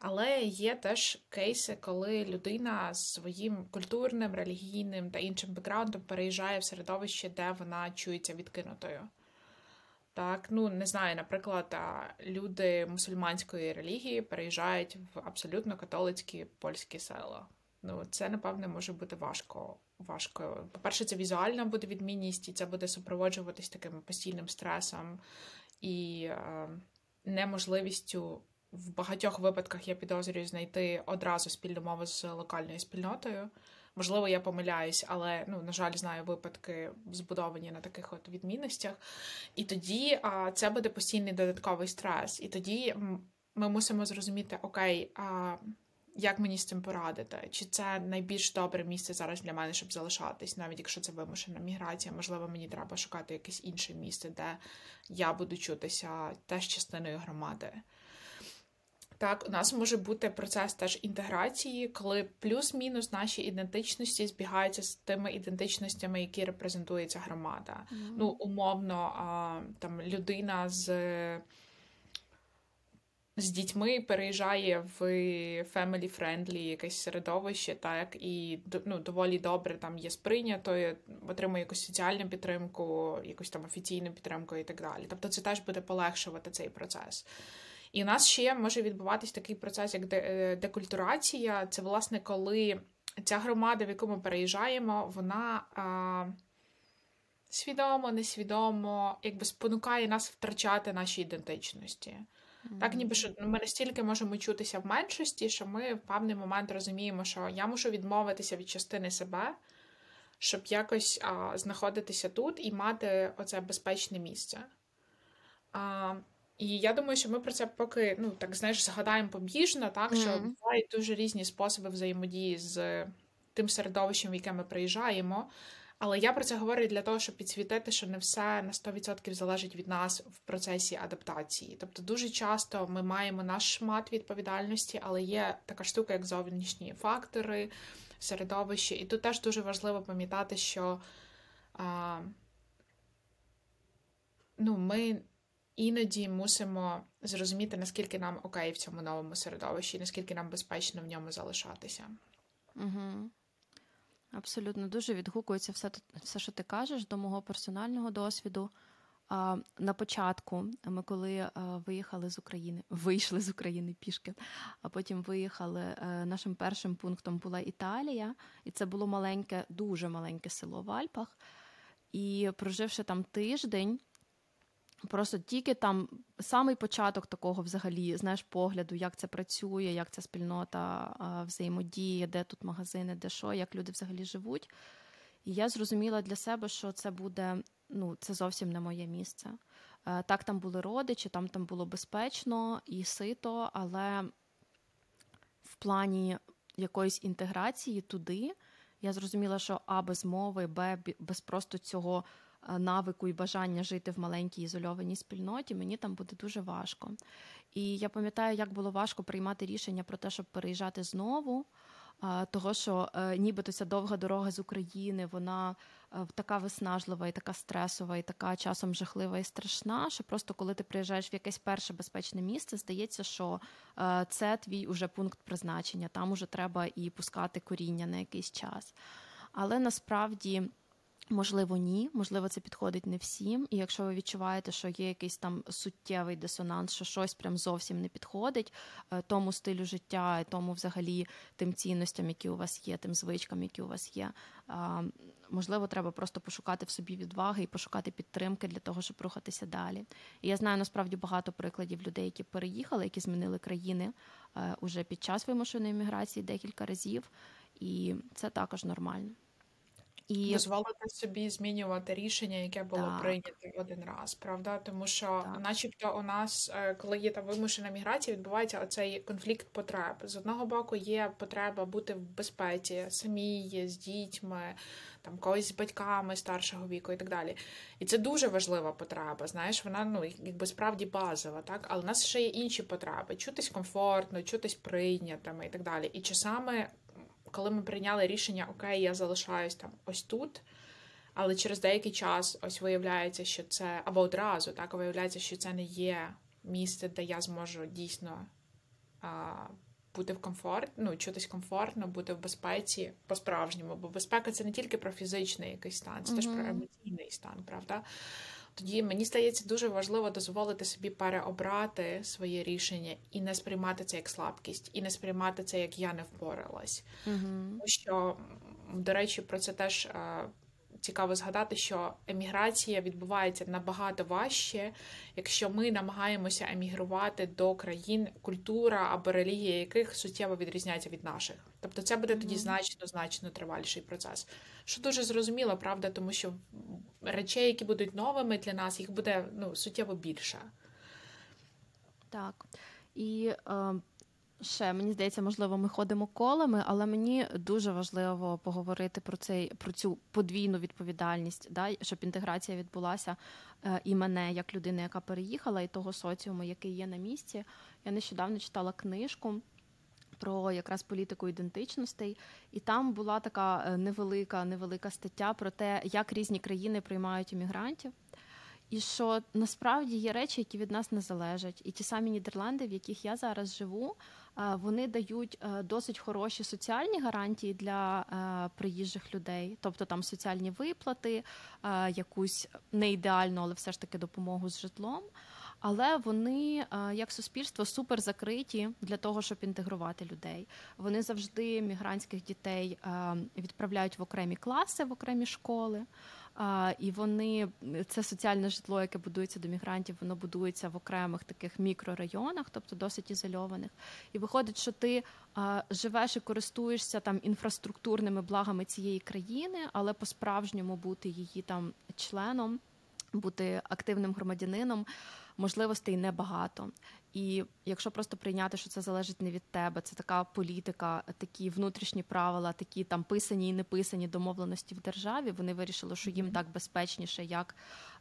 Але є теж кейси, коли людина з своїм культурним, релігійним та іншим бекграундом переїжджає в середовище, де вона чується відкинутою. Так, ну не знаю, наприклад, люди мусульманської релігії переїжджають в абсолютно католицькі польські села. Ну, це напевне може бути важко. Важко. По-перше, це візуальна буде відмінність, і це буде супроводжуватись таким постійним стресом і е, неможливістю в багатьох випадках я підозрюю знайти одразу спільну мову з локальною спільнотою. Можливо, я помиляюсь, але ну, на жаль, знаю випадки, збудовані на таких от відмінностях. І тоді а, це буде постійний додатковий стрес. І тоді ми мусимо зрозуміти, окей, а як мені з цим порадити? Чи це найбільш добре місце зараз для мене, щоб залишатись, навіть якщо це вимушена міграція, можливо, мені треба шукати якесь інше місце, де я буду чутися теж частиною громади. Так, у нас може бути процес теж інтеграції, коли плюс-мінус наші ідентичності збігаються з тими ідентичностями, які репрезентує ця громада. Mm-hmm. Ну, умовно, а, там людина з з дітьми переїжджає в family-friendly якесь середовище, так, і ну, доволі добре там є сприйнятою, отримує якусь соціальну підтримку, якусь там офіційну підтримку і так далі. Тобто це теж буде полегшувати цей процес. І у нас ще може відбуватись такий процес, як е, декультурація. Це, власне, коли ця громада, в яку ми переїжджаємо, вона а, свідомо, несвідомо якби спонукає нас втрачати наші ідентичності. Mm-hmm. Так, ніби що ми настільки можемо чутися в меншості, що ми в певний момент розуміємо, що я мушу відмовитися від частини себе, щоб якось а, знаходитися тут і мати оце безпечне місце. А, І я думаю, що ми про це поки ну так знаєш, згадаємо побіжно, так що Мгм. бувають дуже різні способи взаємодії з тим середовищем, в яке ми приїжджаємо. Але я про це говорю для того, щоб підсвітити, що не все на 100% залежить від нас в процесі адаптації. Тобто, дуже часто ми маємо наш шмат відповідальності, але є така штука, як зовнішні фактори, середовище. І тут теж дуже важливо пам'ятати, що а, ну, ми іноді мусимо зрозуміти, наскільки нам окей в цьому новому середовищі, наскільки нам безпечно в ньому залишатися. Угу. Абсолютно дуже відгукується все, все, що ти кажеш, до мого персонального досвіду. На початку ми коли виїхали з України, вийшли з України пішки, а потім виїхали. е, нашим першим пунктом була Італія, і це було маленьке, дуже маленьке село в Альпах. І проживши там тиждень, просто тільки там самий початок такого взагалі, знаєш, погляду, як це працює, як ця спільнота взаємодіє, де тут магазини, де що, як люди взагалі живуть. І я зрозуміла для себе, що це буде, ну, це зовсім не моє місце. Е, Так, там були родичі, там, там було безпечно і сито, але в плані якоїсь інтеграції туди я зрозуміла, що А без мови, Б без просто цього навику і бажання жити в маленькій ізольованій спільноті, мені там буде дуже важко. І я пам'ятаю, як було важко приймати рішення про те, щоб переїжджати знову. Того, що е, нібито ця довга дорога з України, вона е, така виснажлива і така стресова, і така часом жахлива і страшна, що просто коли ти приїжджаєш в якесь перше безпечне місце, здається, що е, це твій уже пункт призначення, там уже треба і пускати коріння на якийсь час. Але насправді. Можливо, ні, можливо, це підходить не всім. І якщо ви відчуваєте, що є якийсь там суттєвий дисонанс, що щось прям зовсім не підходить е, тому стилю життя, тому взагалі тим цінностям, які у вас є, тим звичкам, які у вас є, можливо, треба просто пошукати в собі відваги і пошукати підтримки для того, щоб рухатися далі. І я знаю насправді багато прикладів людей, які переїхали, які змінили країни е, уже під час вимушеної міграції декілька разів, і це також нормально. І дозволити собі змінювати рішення, яке було Так. прийняте один раз, правда? Тому що, Так. начебто, у нас, е, коли є та вимушена міграція, відбувається оцей конфлікт потреб. З одного боку, є потреба бути в безпеці, самій, з дітьми, там когось з батьками старшого віку і так далі. І це дуже важлива потреба. Знаєш, вона ну якби справді базова, так але у нас ще є інші потреби: чутись комфортно, чутись прийнятими і так далі. І часами коли ми прийняли рішення, окей, я залишаюсь там ось тут, але через деякий час ось виявляється, що це або одразу, так виявляється, що це не є місце, де я зможу дійсно а, бути в комфорт, ну, чутись комфортно, бути в безпеці по-справжньому. Бо безпека це не тільки про фізичний якийсь стан, це теж про емоційний стан, правда? Тоді мені здається дуже важливо дозволити собі переобрати своє рішення і не сприймати це як слабкість, і не сприймати це як я не впоралась. угу. Тому що, до речі, про це теж е, цікаво згадати, що еміграція відбувається набагато важче, якщо ми намагаємося емігрувати до країн, культура або релігія яких суттєво відрізняється від наших. Тобто це буде тоді значно значно триваліший процес. Що дуже зрозуміло, правда, тому що речей, які будуть новими для нас, їх буде ну суттєво більше. Так. І е, ще мені здається, можливо, ми ходимо колами, але мені дуже важливо поговорити про цей про цю подвійну відповідальність, да, щоб інтеграція відбулася е, і мене як людини, яка переїхала, і того соціуму, який є на місці. Я нещодавно читала книжку. Про якраз політику ідентичностей, і там була така е, невелика, невелика стаття про те, як різні країни приймають іммігрантів. І що насправді є речі, які від нас не залежать. І ті самі Нідерланди, в яких я зараз живу, вони дають е, досить хороші соціальні гарантії для е, приїжджих людей, тобто там соціальні виплати, е, якусь не ідеальну, але все ж таки допомогу з житлом. Але вони, як суспільство, супер закриті для того, щоб інтегрувати людей. Вони завжди мігрантських дітей відправляють в окремі класи, в окремі школи. І вони це соціальне житло, яке будується до мігрантів, воно будується в окремих таких мікрорайонах, тобто досить ізольованих. І виходить, що ти живеш і користуєшся там інфраструктурними благами цієї країни, але по-справжньому бути її там членом, бути активним громадянином. можливостей небагато. І якщо просто прийняти, що це залежить не від тебе, це така політика, такі внутрішні правила, такі там писані і не писані домовленості в державі. Вони вирішили, що їм так безпечніше, як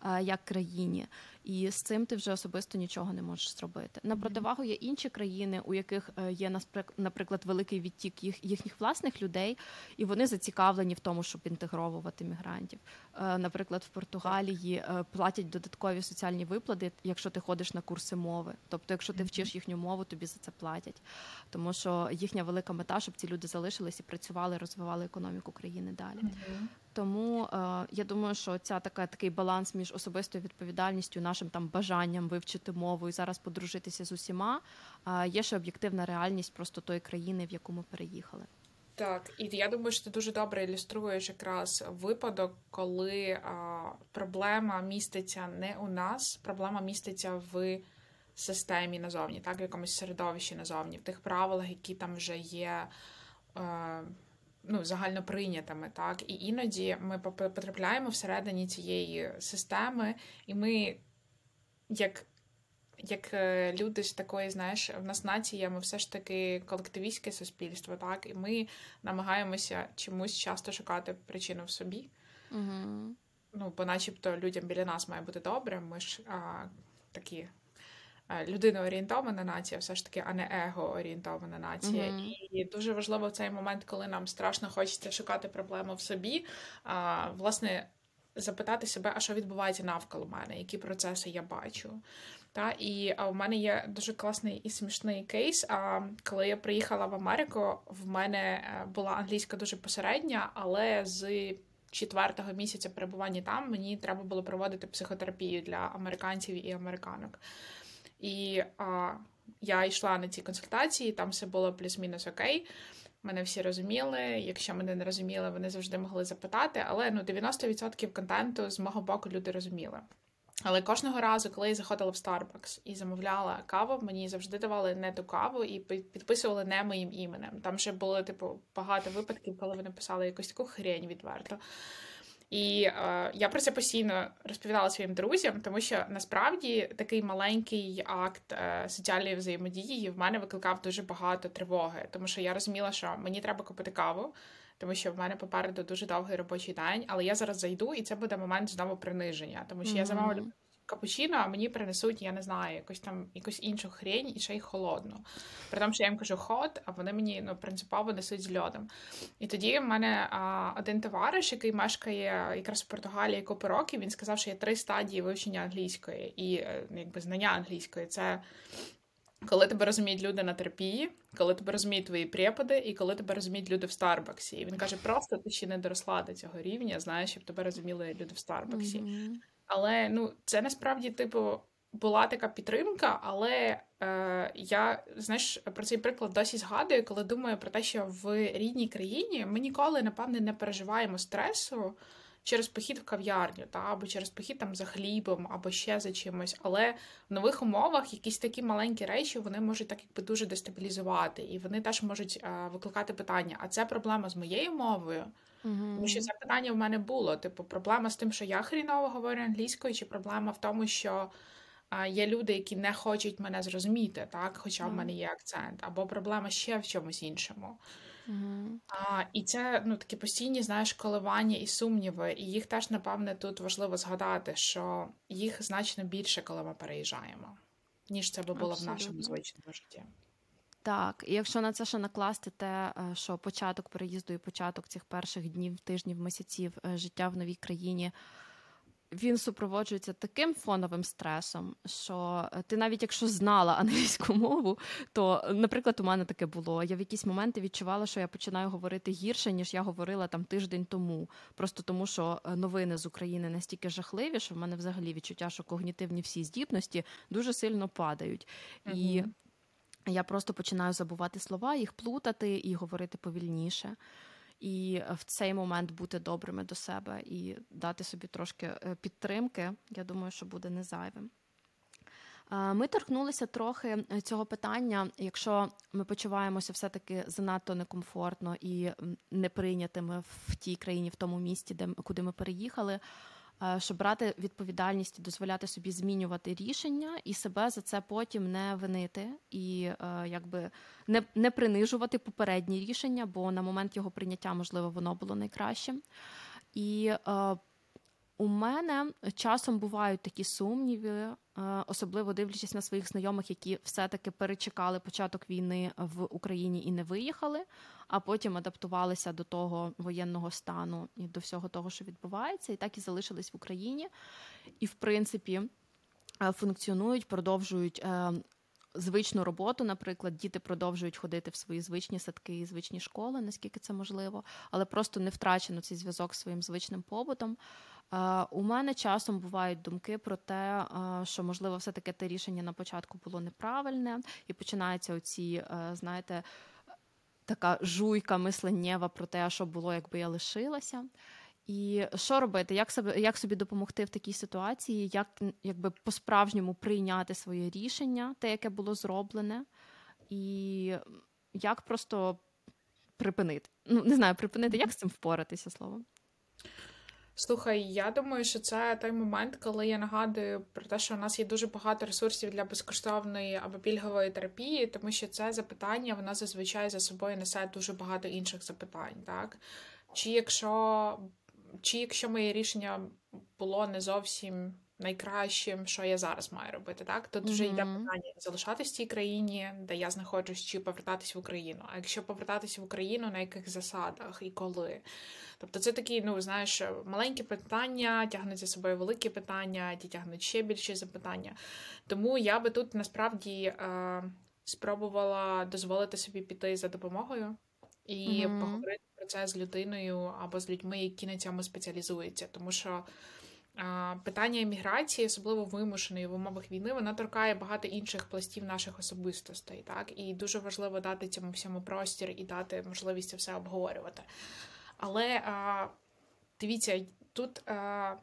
е, як країні, і з цим ти вже особисто нічого не можеш зробити. На противагу є інші країни, у яких е, є наприклад, великий відтік їх їхніх власних людей, і вони зацікавлені в тому, щоб інтегровувати мігрантів. Е, наприклад, в Португалії платять додаткові соціальні виплати, якщо ти ходиш на курси мови, тобто якщо ти вчиш їхню мову, тобі за це платять. Тому що їхня велика мета, щоб ці люди залишились і працювали, розвивали економіку країни далі. Тому е, я думаю, що ця така такий баланс між особистою відповідальністю, нашим там бажанням вивчити мову і зараз подружитися з усіма. Е, є ще об'єктивна реальність просто тої країни, в яку ми переїхали. Так, і я думаю, що ти дуже добре ілюструєш якраз випадок, коли а, проблема міститься не у нас, проблема міститься в системі назовні, так, в якомусь середовищі назовні, в тих правилах, які там вже є е, ну, загально прийнятими. Так, І іноді ми потрапляємо всередині цієї системи, і ми, як як е, люди з такої, знаєш, в нас нація, ми все ж таки колективістське суспільство, так, і ми намагаємося чомусь часто шукати причину в собі. Угу. Ну, бо начебто людям біля нас має бути добре, ми ж а, такі людиноорієнтована нація, все ж таки, а не его-орієнтована нація. Mm-hmm. І дуже важливо в цей момент, коли нам страшно хочеться шукати проблему в собі, а, власне, запитати себе, а що відбувається навколо мене, які процеси я бачу. Та, І а в мене є дуже класний і смішний кейс. А коли я приїхала в Америку, в мене е, була англійська дуже посередня, але з четвертого місяця перебування там мені треба було проводити психотерапію для американців і американок. І а, я йшла на ці консультації, там все було плюс-мінус окей. Мене всі розуміли. Якщо мене не розуміли, вони завжди могли запитати. Але ну 90% контенту з мого боку люди розуміли. Але кожного разу, коли я заходила в Starbucks і замовляла каву, мені завжди давали не ту каву і підписували не моїм іменем. Там ще було типу багато випадків, коли вони писали якусь таку хрень відверто. І е, я про це постійно розповідала своїм друзям, тому що насправді такий маленький акт е, соціальної взаємодії в мене викликав дуже багато тривоги, тому що я розуміла, що мені треба купити каву, тому що в мене попереду дуже довгий робочий день, але я зараз зайду, і це буде момент знову приниження, тому що mm-hmm. я замовлю капучино, а мені принесуть, я не знаю, якусь там якусь іншу хрень і ще й холодну. При тому, що я їм кажу хот, а вони мені ну, принципово несуть з льодом. І тоді в мене а, один товариш, який мешкає якраз в Португалії купи років, він сказав, що є три стадії вивчення англійської і е, якби знання англійської. Це коли тебе розуміють люди на терапії, коли тебе розуміють твої препади, і коли тебе розуміють люди в Старбаксі. І він каже: просто ти ще не доросла до цього рівня, знаєш, щоб тебе розуміли люди в Старбаксі. Mm-hmm. Але ну, це насправді, типу, була така підтримка, але е, я знаєш про цей приклад досі згадую, коли думаю про те, що в рідній країні ми ніколи, напевне, не переживаємо стресу через похід в кав'ярню, та або через похід там за хлібом, або ще за чимось. Але в нових умовах якісь такі маленькі речі вони можуть так якби дуже дестабілізувати, і вони теж можуть е, викликати питання: а це проблема з моєю мовою? Угу. Тому що це питання в мене було. Типу, проблема з тим, що я хріново говорю англійською, чи проблема в тому, що а, є люди, які не хочуть мене зрозуміти, так, хоча угу. в мене є акцент, або проблема ще в чомусь іншому. Угу. А, І це ну такі постійні, знаєш, коливання і сумніви. І їх теж, напевне, тут важливо згадати, що їх значно більше, коли ми переїжджаємо, ніж це би було Абсолютно. в нашому звичному житті. Так, і якщо на це ще накласти те, е, що початок переїзду і початок цих перших днів, тижнів, місяців е, життя в новій країні. Він супроводжується таким фоновим стресом, що е, ти навіть якщо знала англійську мову, то, наприклад, у мене таке було. Я в якісь моменти відчувала, що я починаю говорити гірше, ніж я говорила там тиждень тому. Просто тому, що новини з України настільки жахливі, що в мене взагалі відчуття, що когнітивні всі здібності дуже сильно падають. Mm-hmm. І я просто починаю забувати слова, їх плутати і говорити повільніше. І в цей момент бути добрими до себе і дати собі трошки е, підтримки, я думаю, що буде не зайвим. Ми торкнулися трохи е, цього питання, якщо ми почуваємося все-таки занадто некомфортно і неприйнятими в тій країні, в тому місті, де куди ми переїхали. Е, щоб брати відповідальність дозволяти собі змінювати рішення і себе за це потім не винити і е, якби не не принижувати попередні рішення, бо на момент його прийняття, можливо, воно було найкращим. І е, у мене часом бувають такі сумніви, е, особливо дивлячись на своїх знайомих, які все-таки перечекали початок війни в Україні і не виїхали, а потім адаптувалися до того воєнного стану і до всього того, що відбувається, і так і залишились в Україні. І, в принципі, е, функціонують, продовжують. Е, звичну роботу, наприклад, діти продовжують ходити в свої звичні садки і звичні школи, наскільки це можливо, але просто не втрачено цей зв'язок з своїм звичним побутом. У мене часом бувають думки про те, що можливо, все таки те рішення на початку було неправильне, і починаються оці, знаєте, така жуйка мисленнєва про те, що було, якби я лишилася. І що робити? Як себе як собі допомогти в такій ситуації, як якби по-справжньому прийняти своє рішення, те, яке було зроблене, і як просто припинити? Ну, не знаю, припинити, як з цим впоратися словом? Слухай, я думаю, що це той момент, коли я нагадую про те, що у нас є дуже багато ресурсів для безкоштовної або пільгової терапії, тому що це запитання воно зазвичай за собою несе дуже багато інших запитань, так? Чи якщо чи якщо моє рішення було не зовсім найкращим, що я зараз маю робити, так? Тут вже йде питання залишатись в тій країні, де я знаходжусь, чи повертатись в Україну. А якщо повертатися в Україну, на яких засадах і коли? Тобто це такі, ну знаєш, маленькі питання, тягнуть за собою великі питання, ті тягнуть ще більші запитання. Тому я би тут насправді е, спробувала дозволити собі піти за допомогою і mm-hmm. поговорити про це з людиною або з людьми, які на цьому спеціалізуються. Тому що питання імміграції, особливо вимушеної в умовах війни, вона торкає багато інших пластів наших особистостей. Так? І дуже важливо дати цьому всьому простір і дати можливість це все обговорювати. Але а, дивіться, тут а,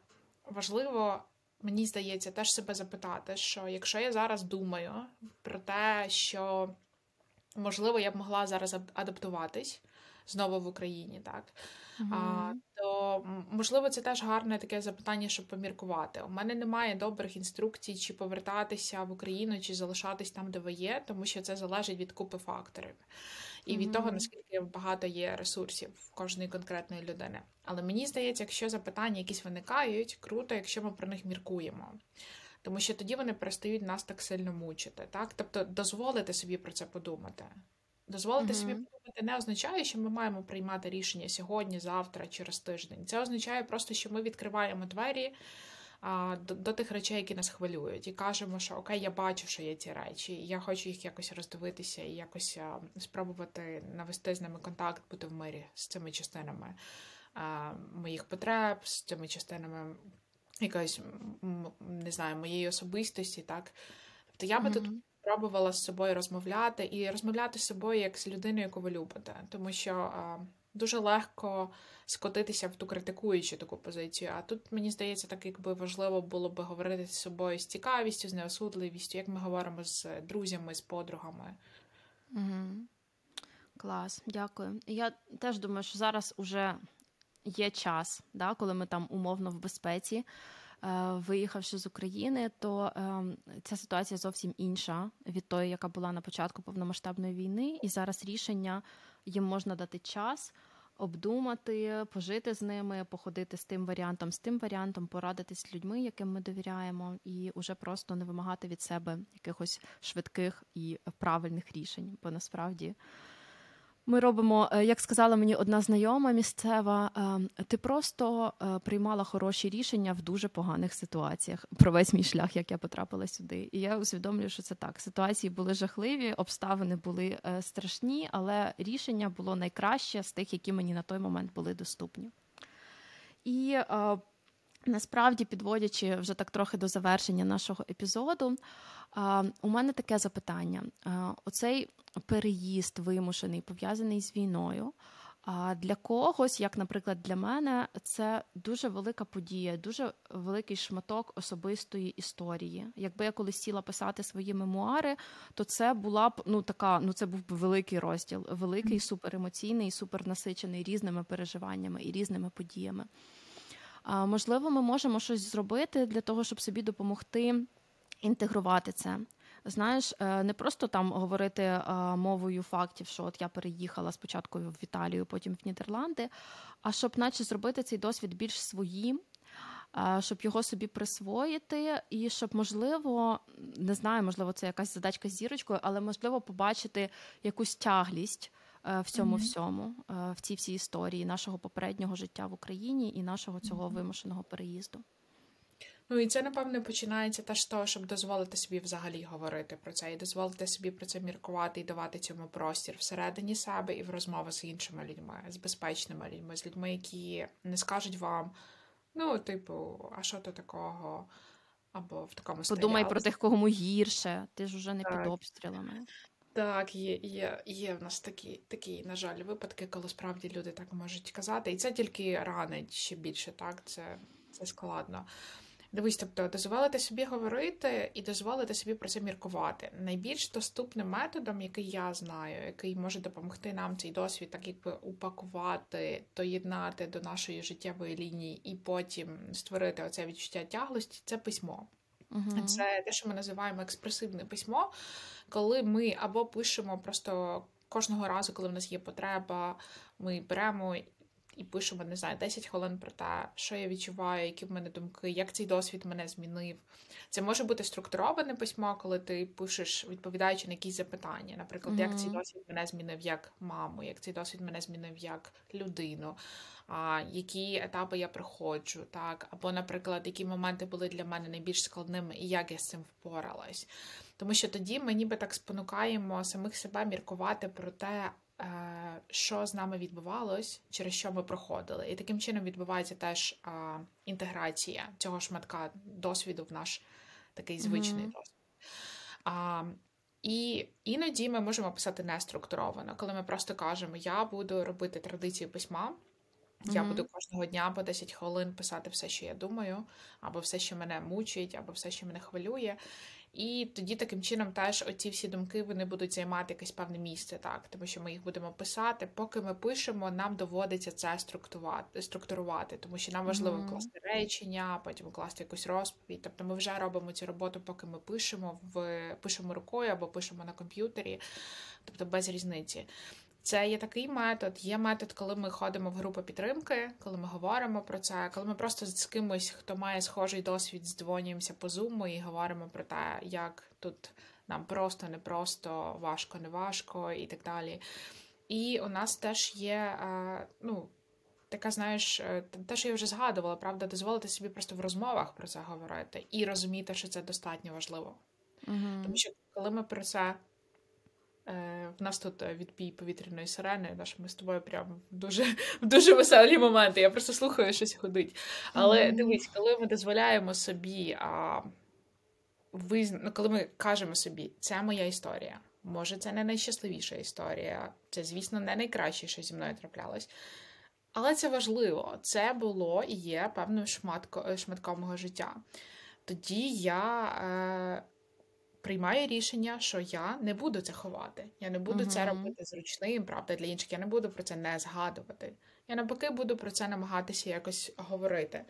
важливо, мені здається, теж себе запитати, що якщо я зараз думаю про те, що можливо я б могла зараз адаптуватись знову в Україні, так. Mm-hmm. А, То можливо, це теж гарне таке запитання, щоб поміркувати. У мене немає добрих інструкцій, чи повертатися в Україну, чи залишатись там, де ви є, тому що це залежить від купи факторів і від mm-hmm. того, наскільки багато є ресурсів в кожної конкретної людини. Але мені здається, якщо запитання якісь виникають, круто, якщо ми про них міркуємо. Тому що тоді вони перестають нас так сильно мучити. Так? Тобто дозволити собі про це подумати. Дозволити mm-hmm. собі подумати не означає, що ми маємо приймати рішення сьогодні, завтра, через тиждень. Це означає просто, що ми відкриваємо двері а, до, до тих речей, які нас хвилюють, і кажемо, що окей, я бачу, що є ці речі, і я хочу їх якось роздивитися і якось а, спробувати навести з ними контакт, бути в мирі з цими частинами а, моїх потреб, з цими частинами якоїсь не знаю, моєї особистості, так. Тобто я би mm-hmm. тут пробувала з собою розмовляти і розмовляти з собою як з людиною, яку ви любите, тому що дуже легко скотитися в ту критикуючу таку позицію. А тут мені здається, так якби важливо було би говорити з собою з цікавістю, з неосудливістю, як ми говоримо з друзями, з подругами. Угу. Клас, дякую. Я теж думаю, що зараз уже є час, да, коли ми там умовно в безпеці. Е, виїхавши з України, то ем, ця ситуація зовсім інша від тої, яка була на початку повномасштабної війни, і зараз рішення їм можна дати час. Обдумати, пожити з ними, походити з тим варіантом, з тим варіантом, порадитись з людьми, яким ми довіряємо, і уже просто не вимагати від себе якихось швидких і правильних рішень, бо насправді ми робимо, е, як сказала мені одна знайома місцева, е, ти просто е, приймала хороші рішення в дуже поганих ситуаціях про весь мій шлях, як я потрапила сюди. І я усвідомлюю, що це так. Ситуації були жахливі, обставини були страшні, але рішення було найкраще з тих, які мені на той момент були доступні. І насправді, підводячи вже так трохи до завершення нашого епізоду, у мене таке запитання: оцей переїзд вимушений, пов'язаний з війною. А для когось, як, наприклад, для мене, це дуже велика подія, дуже великий шматок особистої історії. Якби я колись сіла писати свої мемуари, то це була б ну така, ну це був би великий розділ, великий, суперемоційний, супернасичений різними переживаннями і різними подіями. Можливо, ми можемо щось зробити для того, щоб собі допомогти інтегрувати це. Знаєш, е, не просто там говорити е, мовою фактів, що от я переїхала спочатку в Італію, потім в Нідерланди, а щоб, наче, зробити цей досвід більш своїм, е, щоб його собі присвоїти, і щоб, можливо, не знаю, можливо, це якась задачка з зірочкою, але можливо побачити якусь тяглість. В цьому mm-hmm. всьому, в цій всій історії нашого попереднього життя в Україні і нашого цього вимушеного переїзду. Ну і це, напевне, починається теж з того, щоб дозволити собі взагалі говорити про це, і дозволити собі про це міркувати і давати цьому простір всередині себе і в розмовах з іншими людьми, з безпечними людьми, з людьми, які не скажуть вам, ну, типу, а що то такого? Або в такому стилі. Подумай про тих, кому гірше, ти ж уже не так. під обстрілами. Так, є є, є в нас такі, такі, на жаль, випадки, коли справді люди так можуть казати. І це тільки ранить ще більше, так? Це, Це складно. Дивись, тобто дозволити собі говорити і дозволити собі про це міркувати. Найбільш доступним методом, який я знаю, який може допомогти нам цей досвід, так якби упакувати, доєднати до нашої життєвої лінії і потім створити оце відчуття тяглості, це письмо. Угу. Це те, що ми називаємо експресивне письмо, коли ми або пишемо просто кожного разу, коли в нас є потреба, ми беремо і пишемо, не знаю, 10 хвилин про те, що я відчуваю, які в мене думки, як цей досвід мене змінив. Це може бути структуроване письмо, коли ти пишеш, відповідаючи на якісь запитання. Наприклад, mm-hmm. як цей досвід мене змінив як маму, як цей досвід мене змінив як людину, а, які етапи я проходжу, так, або, наприклад, які моменти були для мене найбільш складними і як я з цим впоралась. Тому що тоді ми ніби так спонукаємо самих себе міркувати про те, що з нами відбувалось, через що ми проходили. І таким чином відбувається теж інтеграція цього шматка досвіду в наш такий звичний mm-hmm. досвід. А, І іноді ми можемо писати неструктуровано, коли ми просто кажемо, я буду робити традицію письма. Я mm-hmm. буду кожного дня по 10 хвилин писати все, що я думаю, або все, що мене мучить, або все, що мене хвилює. І тоді таким чином теж оці всі думки вони будуть займати якесь певне місце, так, тому що ми їх будемо писати. Поки ми пишемо, нам доводиться це структурувати, структурувати, тому що нам важливо mm-hmm. класти речення, потім класти якусь розповідь. Тобто ми вже робимо цю роботу, поки ми пишемо в пишемо рукою або пишемо на комп'ютері, тобто без різниці. Це є такий метод. Є метод, коли ми ходимо в групу підтримки, коли ми говоримо про це, коли ми просто з кимось, хто має схожий досвід, здзвонюємося по зуму і говоримо про те, як тут нам просто, не просто, важко, не важко і так далі. І у нас теж є, е, ну, така, знаєш, е, те, що я вже згадувала, правда, дозволити собі просто в розмовах про це говорити і розуміти, що це достатньо важливо. Угу. Тому що коли ми про це в нас тут е, відпій повітряної сирени, наш ми з тобою прямо в дуже в дуже веселі моменти. Я просто слухаю, щось ходить. Але mm-hmm. дивись, коли ми дозволяємо собі, а, визна... ну, коли ми кажемо собі, це моя історія. Може, це не найщасливіша історія, це, звісно, не найкраще, що зі мною траплялось. Але це важливо. Це було і є певним шматко, шматком мого життя. Тоді я. Е, приймаю рішення, що я не буду це ховати. Я не буду uh-huh. це робити зручним, правда, для інших. Я не буду про це не згадувати. Я навпаки буду про це намагатися якось говорити.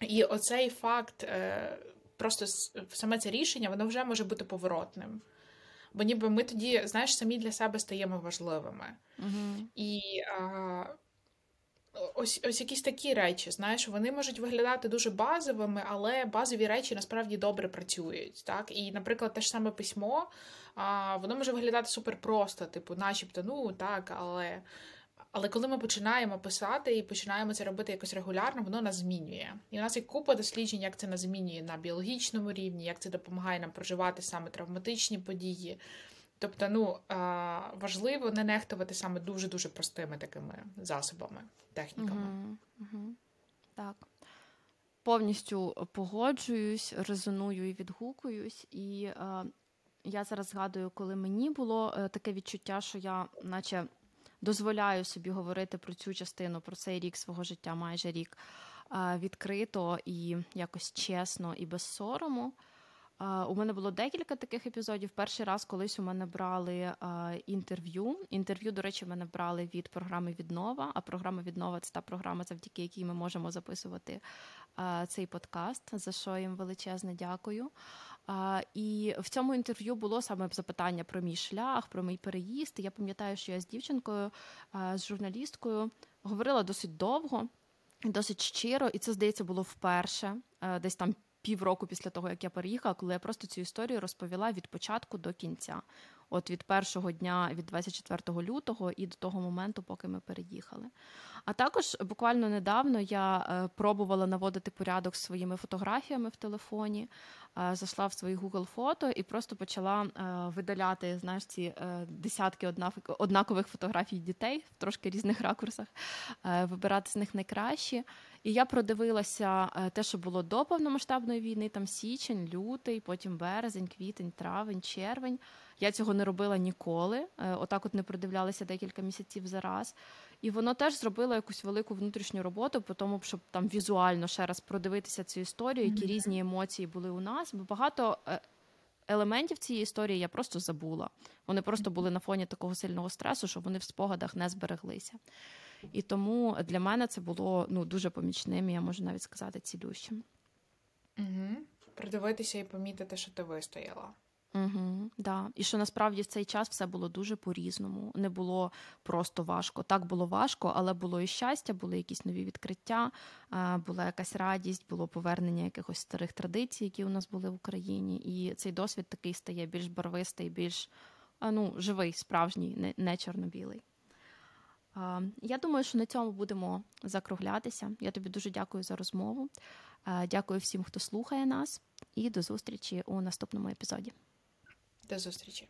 І оцей факт, е, просто саме це рішення, воно вже може бути поворотним. Бо ніби ми тоді, знаєш, самі для себе стаємо важливими. Uh-huh. І ось ось якісь такі речі, знаєш, вони можуть виглядати дуже базовими, але базові речі насправді добре працюють. Так? І, наприклад, те ж саме письмо, а, воно може виглядати супер просто, типу, начебто, ну так, але. Але коли ми починаємо писати і починаємо це робити якось регулярно, воно нас змінює. І у нас є купа досліджень, як це нас змінює на біологічному рівні, як це допомагає нам проживати саме травматичні події. Тобто, ну важливо не нехтувати саме дуже-дуже простими такими засобами, техніками. Угу, угу. Так. Повністю погоджуюсь, резоную і відгукуюсь. І е, я зараз згадую, коли мені було е, таке відчуття, що я, наче, дозволяю собі говорити про цю частину, про цей рік свого життя, майже рік, е, відкрито і якось чесно і без сорому. У мене було декілька таких епізодів. Перший раз колись у мене брали інтерв'ю. Інтерв'ю, до речі, мене брали від програми Віднова. А програма Віднова це та програма, завдяки якій ми можемо записувати цей подкаст. За що їм величезне дякую. І в цьому інтерв'ю було саме запитання про мій шлях, про мій переїзд. Я пам'ятаю, що я з дівчинкою, з журналісткою говорила досить довго, досить щиро, і це здається було вперше, десь там півроку після того, як я переїхала, коли я просто цю історію розповіла від початку до кінця. От від першого дня, від 24 лютого і до того моменту, поки ми переїхали. А також буквально недавно я е, пробувала наводити порядок з своїми фотографіями в телефоні, е, зайшла в свої Google фото і просто почала е, видаляти знаєш, ці десятки однакових фотографій дітей в трошки різних ракурсах, вибирати з них найкращі. І я продивилася те, що було до повномасштабної війни, там січень, лютий, потім березень, квітень, травень, червень. Я цього не робила ніколи. Е, Отак, от не продивлялася декілька місяців за раз. І воно теж зробило якусь велику внутрішню роботу, по тому, щоб там візуально ще раз продивитися цю історію, які різні емоції були у нас. Бо багато е, елементів цієї історії я просто забула. Вони просто були на фоні такого сильного стресу, що вони в спогадах не збереглися. І тому для мене це було ну дуже помічним, я можу навіть сказати, цілющим. Угу. Придивитися і помітити, що ти вистояла. Угу, да. І що насправді в цей час все було дуже по-різному. Не було просто важко. Так було важко, але було і щастя, були якісь нові відкриття, була якась радість, було повернення якихось старих традицій, які у нас були в Україні. І цей досвід такий стає більш барвистий, більш ну, живий, справжній, не, чорно-білий. Я думаю, що на цьому будемо закруглятися. Я тобі дуже дякую за розмову. Дякую всім, хто слухає нас, і до зустрічі у наступному епізоді. До зустрічі.